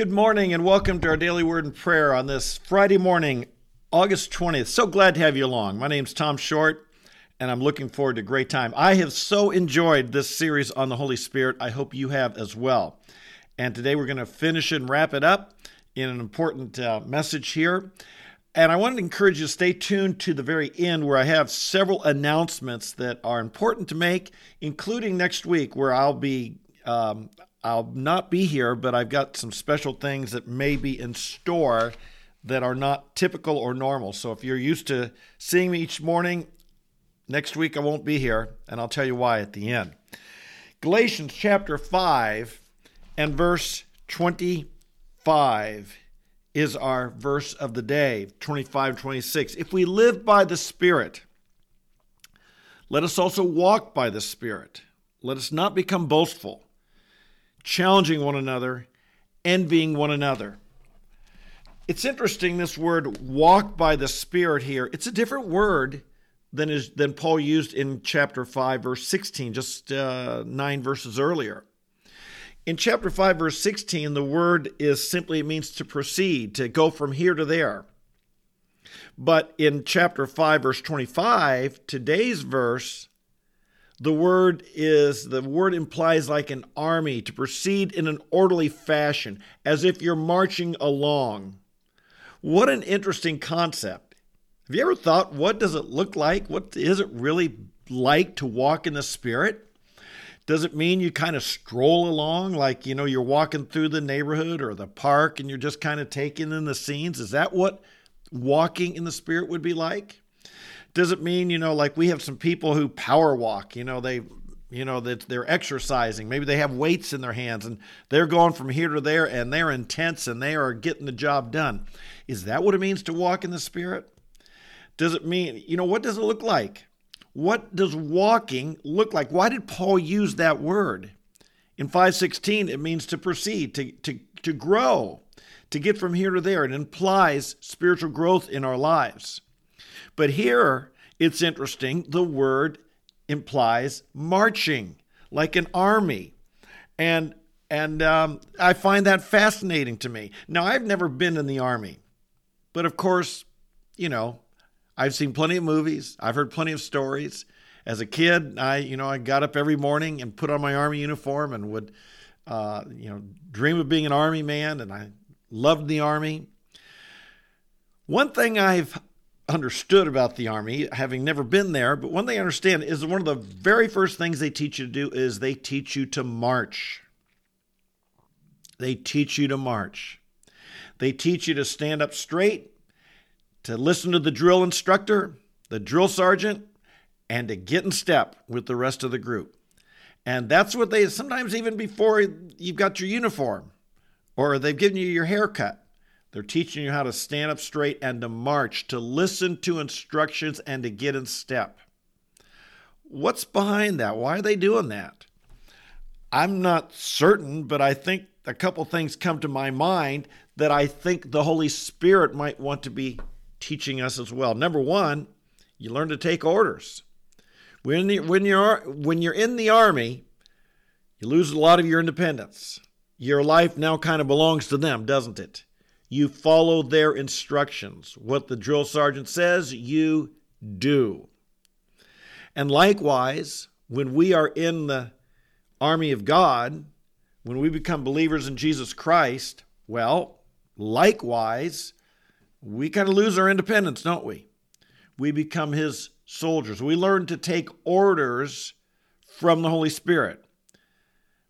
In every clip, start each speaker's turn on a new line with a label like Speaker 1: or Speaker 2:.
Speaker 1: Good morning and welcome to our daily word and prayer on this Friday morning, August 20th. So glad to have you along. My name's Tom Short and I'm looking forward to a great time. I have so enjoyed this series on the Holy Spirit. I hope you have as well. And today we're going to finish and wrap it up in an important uh, message here. And I want to encourage you to stay tuned to the very end where I have several announcements that are important to make, including next week where I'll be um, I'll not be here, but I've got some special things that may be in store that are not typical or normal. So if you're used to seeing me each morning, next week I won't be here, and I'll tell you why at the end. Galatians chapter 5 and verse 25 is our verse of the day 25 26. If we live by the Spirit, let us also walk by the Spirit. Let us not become boastful challenging one another, envying one another. It's interesting, this word walk by the Spirit here. It's a different word than, is, than Paul used in chapter 5, verse 16, just uh, nine verses earlier. In chapter 5, verse 16, the word is simply, means to proceed, to go from here to there. But in chapter 5, verse 25, today's verse, the word is the word implies like an army to proceed in an orderly fashion as if you're marching along. What an interesting concept. Have you ever thought what does it look like? What is it really like to walk in the spirit? Does it mean you kind of stroll along like you know you're walking through the neighborhood or the park and you're just kind of taking in the scenes? Is that what walking in the spirit would be like does it mean, you know, like we have some people who power walk, you know, they you know that they're exercising. Maybe they have weights in their hands and they're going from here to there and they're intense and they are getting the job done. Is that what it means to walk in the spirit? Does it mean you know what does it look like? What does walking look like? Why did paul use that word? In 516 it means to proceed to, to, to grow to get from here to there. It implies spiritual growth in our lives but here it's interesting. The word implies marching, like an army. And and um, I find that fascinating to me. Now, I've never been in the army, but of course, you know, I've seen plenty of movies. I've heard plenty of stories. As a kid, I, you know, I got up every morning and put on my army uniform and would, uh, you know, dream of being an army man, and I loved the army. One thing I've understood about the army, having never been there, but one I understand is one of the very first things they teach you to do is they teach you to march. They teach you to march. They teach you to stand up straight, to listen to the drill instructor, the drill sergeant, and to get in step with the rest of the group. And that's what they sometimes even before you've got your uniform or they've given you your haircut they're teaching you how to stand up straight and to march, to listen to instructions and to get in step. What's behind that? Why are they doing that? I'm not certain, but I think a couple things come to my mind that I think the Holy Spirit might want to be teaching us as well. Number one, you learn to take orders. When, when, you're, when you're in the army, you lose a lot of your independence. Your life now kind of belongs to them, doesn't it? You follow their instructions. What the drill sergeant says, you do. And likewise, when we are in the army of God, when we become believers in Jesus Christ, well, likewise, we kind of lose our independence, don't we? We become his soldiers. We learn to take orders from the Holy Spirit.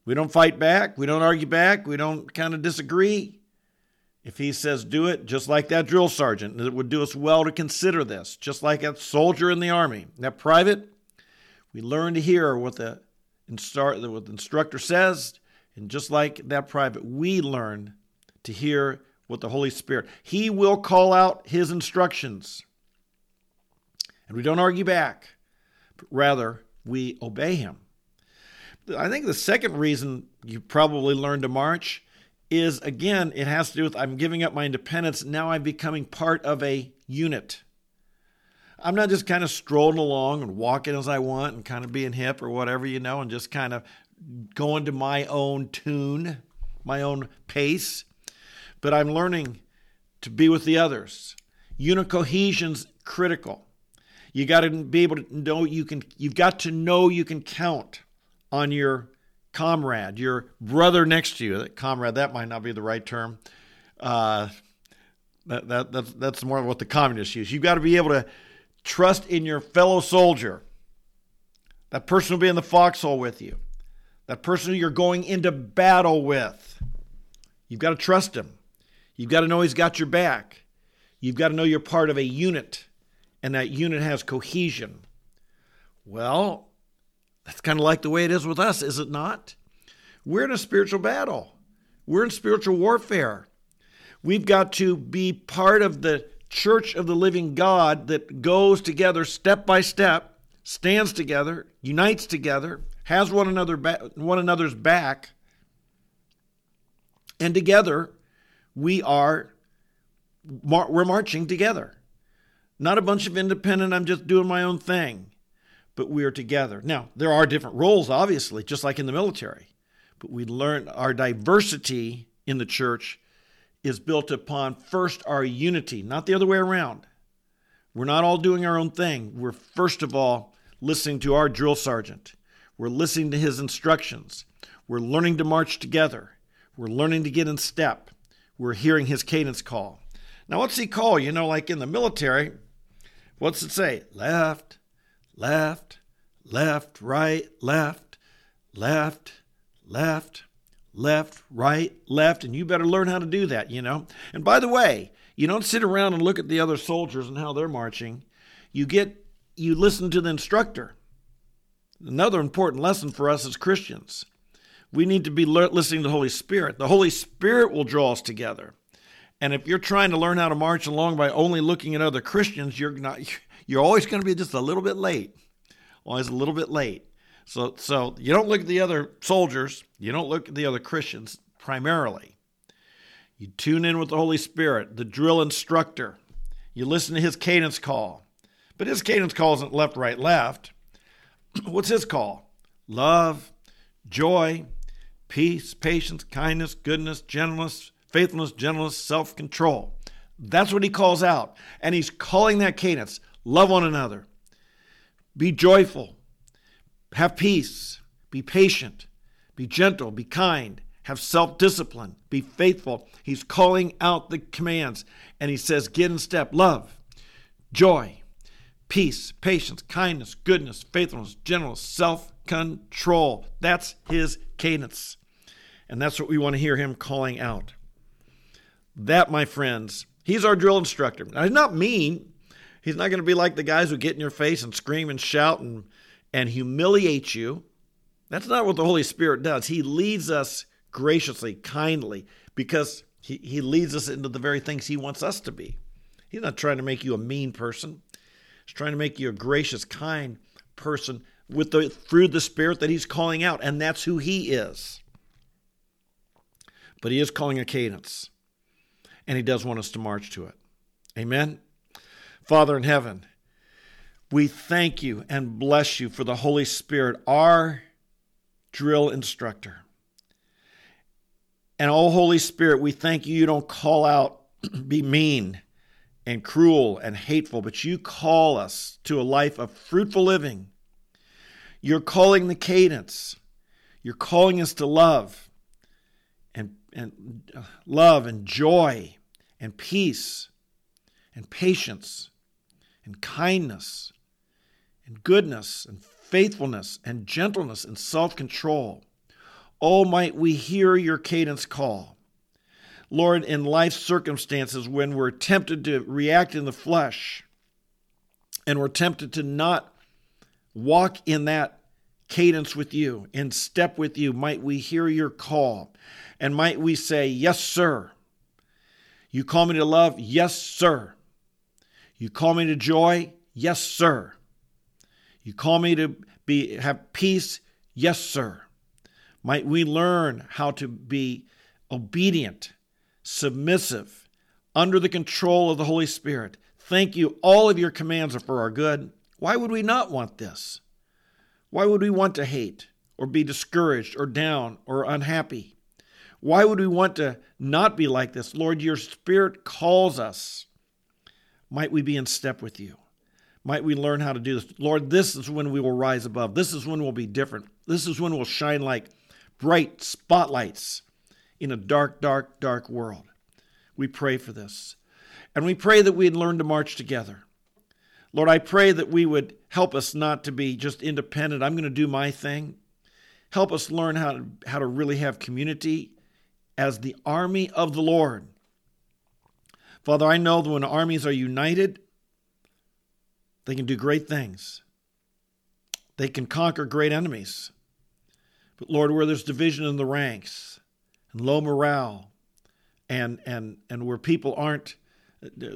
Speaker 1: We don't fight back, we don't argue back, we don't kind of disagree. If he says do it, just like that drill sergeant, it would do us well to consider this, just like that soldier in the army. That private, we learn to hear what the, what the instructor says, and just like that private, we learn to hear what the Holy Spirit. He will call out his instructions. And we don't argue back, but rather we obey him. I think the second reason you probably learn to march is again, it has to do with I'm giving up my independence. Now I'm becoming part of a unit. I'm not just kind of strolling along and walking as I want and kind of being hip or whatever, you know, and just kind of going to my own tune, my own pace. but I'm learning to be with the others. Unit cohesion's critical. You got to be able to know you can you've got to know you can count on your comrade, your brother next to you. Comrade, that might not be the right term. Uh, that, that, that's, that's more what the communists use. You've got to be able to trust in your fellow soldier. That person will be in the foxhole with you. That person you're going into battle with. You've got to trust him. You've got to know he's got your back. You've got to know you're part of a unit, and that unit has cohesion. Well, that's kind of like the way it is with us, is it not? We're in a spiritual battle, we're in spiritual warfare. We've got to be part of the church of the living God that goes together step by step, stands together, unites together, has one another one another's back, and together we are we're marching together. Not a bunch of independent, I'm just doing my own thing, but we are together. Now, there are different roles, obviously, just like in the military, but we learn our diversity in the church is built upon first our unity, not the other way around. We're not all doing our own thing. We're first of all listening to our drill sergeant. We're listening to his instructions. We're learning to march together. We're learning to get in step. We're hearing his cadence call. Now, what's he call? You know, like in the military, what's it say? Left, left, left, right, left, left, left, left, right, left, and you better learn how to do that, you know. And by the way, you don't sit around and look at the other soldiers and how they're marching. You get you listen to the instructor. Another important lesson for us as Christians. We need to be listening to the Holy Spirit. The Holy Spirit will draw us together. And if you're trying to learn how to march along by only looking at other Christians, you're not you're always going to be just a little bit late. Always a little bit late. So, so you don't look at the other soldiers, you don't look at the other Christians primarily. You tune in with the Holy Spirit, the drill instructor. You listen to his cadence call. But his cadence call isn't left, right, left. What's his call? Love, joy, peace, patience, kindness, goodness, gentleness, faithfulness, gentleness, self control. That's what he calls out. And he's calling that cadence love one another, be joyful, have peace, be patient, be gentle, be kind, have self discipline, be faithful. He's calling out the commands. And he says, Get in step, love, joy, peace, patience, kindness, goodness, faithfulness, gentleness, self control. That's his cadence. And that's what we want to hear him calling out. That, my friends, he's our drill instructor. Now, he's not mean. He's not going to be like the guys who get in your face and scream and shout and and humiliate you. That's not what the Holy Spirit does. He leads us graciously, kindly, because he, he leads us into the very things he wants us to be. He's not trying to make you a mean person. He's trying to make you a gracious, kind person with the through the Spirit that he's calling out, and that's who he is. But he is calling a cadence, and he does want us to march to it. Amen. Father in heaven, we thank you and bless you for the Holy Spirit, our drill instructor. And oh, Holy Spirit, we thank you. You don't call out, be mean and cruel and hateful, but you call us to a life of fruitful living. You're calling the cadence. You're calling us to love and, and uh, love and joy and peace and patience and kindness and goodness and faithfulness and gentleness and self control. Oh, might we hear your cadence call. Lord, in life circumstances when we're tempted to react in the flesh and we're tempted to not walk in that cadence with you, in step with you, might we hear your call and might we say, Yes, sir. You call me to love? Yes, sir. You call me to joy? Yes, sir. You call me to be have peace? Yes, sir. Might we learn how to be obedient, submissive, under the control of the Holy Spirit. Thank you. All of your commands are for our good. Why would we not want this? Why would we want to hate or be discouraged or down or unhappy? Why would we want to not be like this? Lord, your spirit calls us. Might we be in step with you? Might we learn how to do this? Lord, this is when we will rise above. This is when we'll be different. This is when we'll shine like bright spotlights in a dark, dark, dark world. We pray for this. And we pray that we'd learn to march together. Lord, I pray that we would help us not to be just independent. I'm going to do my thing. Help us learn how to, how to really have community as the army of the Lord. Father, I know that when armies are united, they can do great things. They can conquer great enemies. But Lord, where there's division in the ranks and low morale, and and and where people aren't,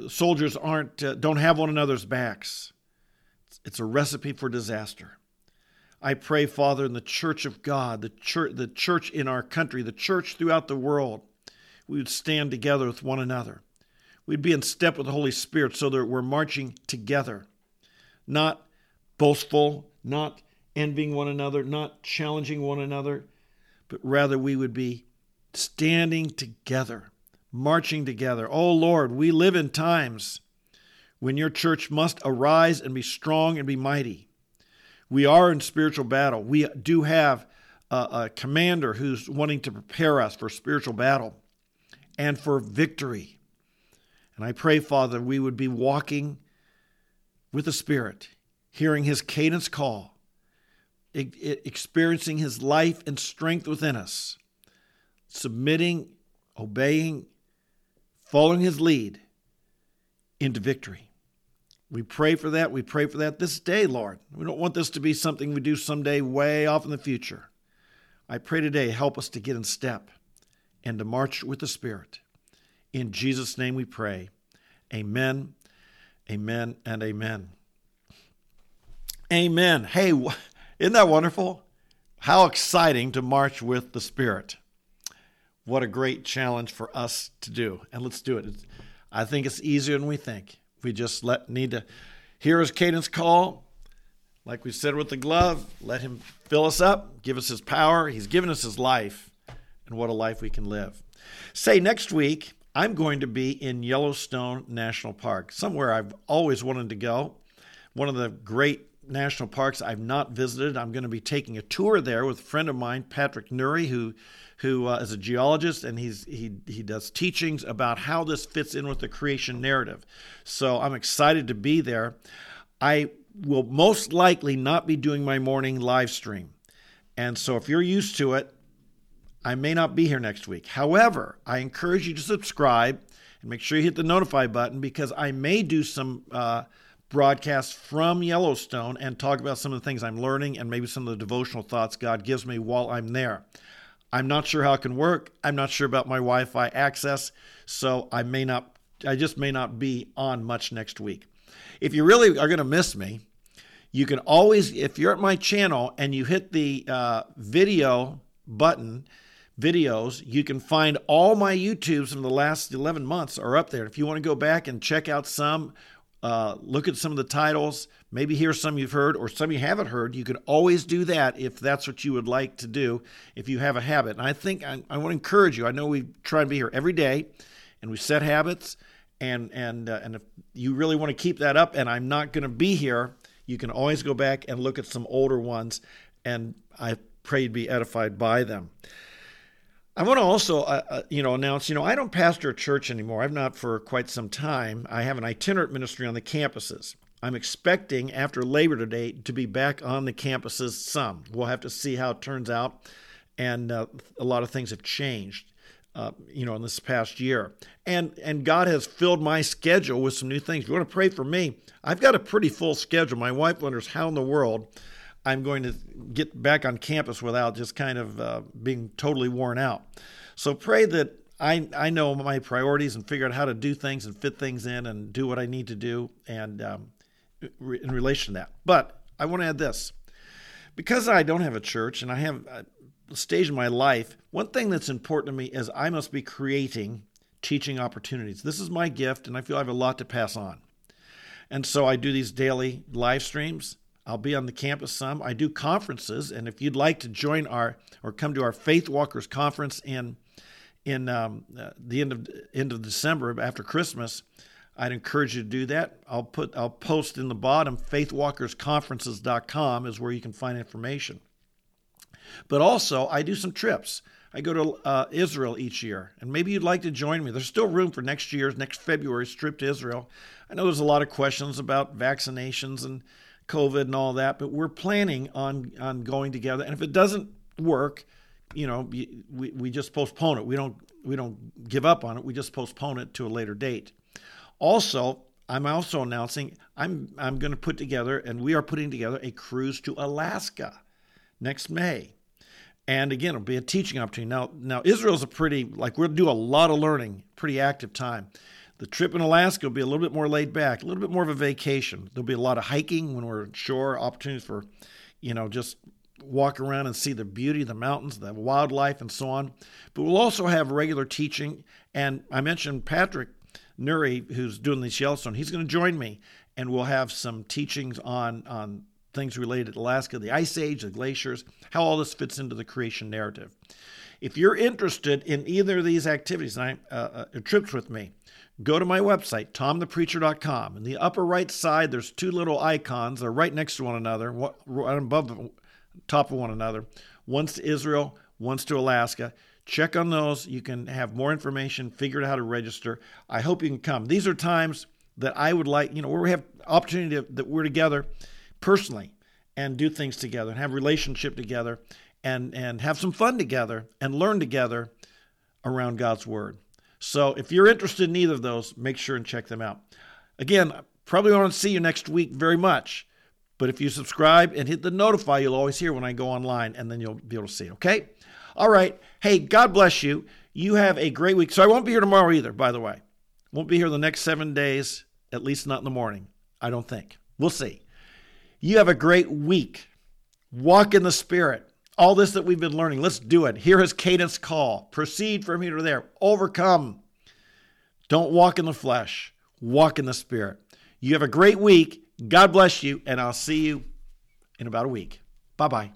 Speaker 1: soldiers aren't, uh, don't have one another's backs, it's a recipe for disaster. I pray, Father, in the church of God, the church, the church in our country, the church throughout the world, we would stand together with one another. We'd be in step with the Holy Spirit so that we're marching together, not boastful, not envying one another, not challenging one another, but rather we would be standing together, marching together. Oh Lord, we live in times when your church must arise and be strong and be mighty. We are in spiritual battle. We do have a, a commander who's wanting to prepare us for spiritual battle and for victory. And I pray, Father, we would be walking with the Spirit, hearing His cadence call, experiencing His life and strength within us, submitting, obeying, following His lead into victory. We pray for that. We pray for that this day, Lord. We don't want this to be something we do someday way off in the future. I pray today, help us to get in step and to march with the Spirit. In Jesus' name we pray. Amen, amen, and amen. Amen. Hey, isn't that wonderful? How exciting to march with the Spirit. What a great challenge for us to do. And let's do it. I think it's easier than we think. We just let need to hear his cadence call. Like we said with the glove, let him fill us up, give us his power. He's given us his life, and what a life we can live. Say next week, I'm going to be in Yellowstone National Park, somewhere I've always wanted to go. One of the great national parks I've not visited. I'm going to be taking a tour there with a friend of mine, Patrick Nurre, who who uh, is a geologist and he's he he does teachings about how this fits in with the creation narrative. So I'm excited to be there. I will most likely not be doing my morning live stream. And so if you're used to it, I may not be here next week. However, I encourage you to subscribe and make sure you hit the notify button because I may do some uh, broadcasts from Yellowstone and talk about some of the things I'm learning and maybe some of the devotional thoughts God gives me while I'm there. I'm not sure how it can work. I'm not sure about my Wi Fi access, so I may not, I just may not be on much next week. If you really are going to miss me, you can always, if you're at my channel and you hit the uh, video button, videos, you can find all my YouTubes from the last 11 months are up there. If you want to go back and check out some uh, look at some of the titles, maybe hear some you've heard or some you haven't heard. You can always do that if that's what you would like to do, if you have a habit. And I think I, I want to encourage you. I know we try to be here every day and we set habits. And, and, uh, and if you really want to keep that up, and I'm not going to be here, you can always go back and look at some older ones. And I pray you'd be edified by them. I want to also, uh, uh, you know, announce. You know, I don't pastor a church anymore. I've not for quite some time. I have an itinerant ministry on the campuses. I'm expecting after Labor Day to be back on the campuses. Some we'll have to see how it turns out, and uh, a lot of things have changed. Uh, you know, in this past year, and and God has filled my schedule with some new things. If you want to pray for me, I've got a pretty full schedule. My wife wonders how in the world I'm going to get back on campus without just kind of uh, being totally worn out. So pray that I, I know my priorities and figure out how to do things and fit things in and do what I need to do and um, in relation to that. But I want to add this because I don't have a church and I have a stage in my life, one thing that's important to me is I must be creating teaching opportunities. This is my gift, and I feel I have a lot to pass on. And so I do these daily live streams. I'll be on the campus some. I do conferences, and if you'd like to join our or come to our Faith Walkers conference in in um, uh, the end of end of December after Christmas, I'd encourage you to do that. I'll put I'll post in the bottom faithwalkersconferences.com is where you can find information. But also, I do some trips. I go to uh, Israel each year, and maybe you'd like to join me. There's still room for next year's, next February's trip to Israel. I know there's a lot of questions about vaccinations and COVID and all that, but we're planning on on going together. And if it doesn't work, you know, we, we just postpone it. We don't we don't give up on it. We just postpone it to a later date. Also, I'm also announcing I'm I'm going to put together and we are putting together a cruise to Alaska next May. And again, it'll be a teaching opportunity. Now, now Israel's a pretty like we'll do a lot of learning, pretty active time. The trip in Alaska will be a little bit more laid back, a little bit more of a vacation. There'll be a lot of hiking when we're shore, opportunities for, you know, just walk around and see the beauty of the mountains, the wildlife, and so on. But we'll also have regular teaching. And I mentioned Patrick Nurre, who's doing this Yellowstone. He's going to join me, and we'll have some teachings on on things related to Alaska, the Ice Age, the glaciers, how all this fits into the creation narrative. If you're interested in either of these activities, uh, uh, trips with me, go to my website, tomthepreacher.com. In the upper right side, there's two little icons. They're right next to one another, right above the top of one another. One's to Israel, one's to Alaska. Check on those. You can have more information, figure out how to register. I hope you can come. These are times that I would like, you know, where we have opportunity to, that we're together personally and do things together and have relationship together and and have some fun together and learn together around God's word. So if you're interested in either of those, make sure and check them out. Again, probably won't see you next week very much, but if you subscribe and hit the notify, you'll always hear when I go online and then you'll be able to see, okay? All right. Hey, God bless you. You have a great week. So I won't be here tomorrow either, by the way. Won't be here the next 7 days, at least not in the morning. I don't think. We'll see. You have a great week. Walk in the Spirit. All this that we've been learning, let's do it. Hear his cadence call. Proceed from here to there. Overcome. Don't walk in the flesh, walk in the Spirit. You have a great week. God bless you, and I'll see you in about a week. Bye bye.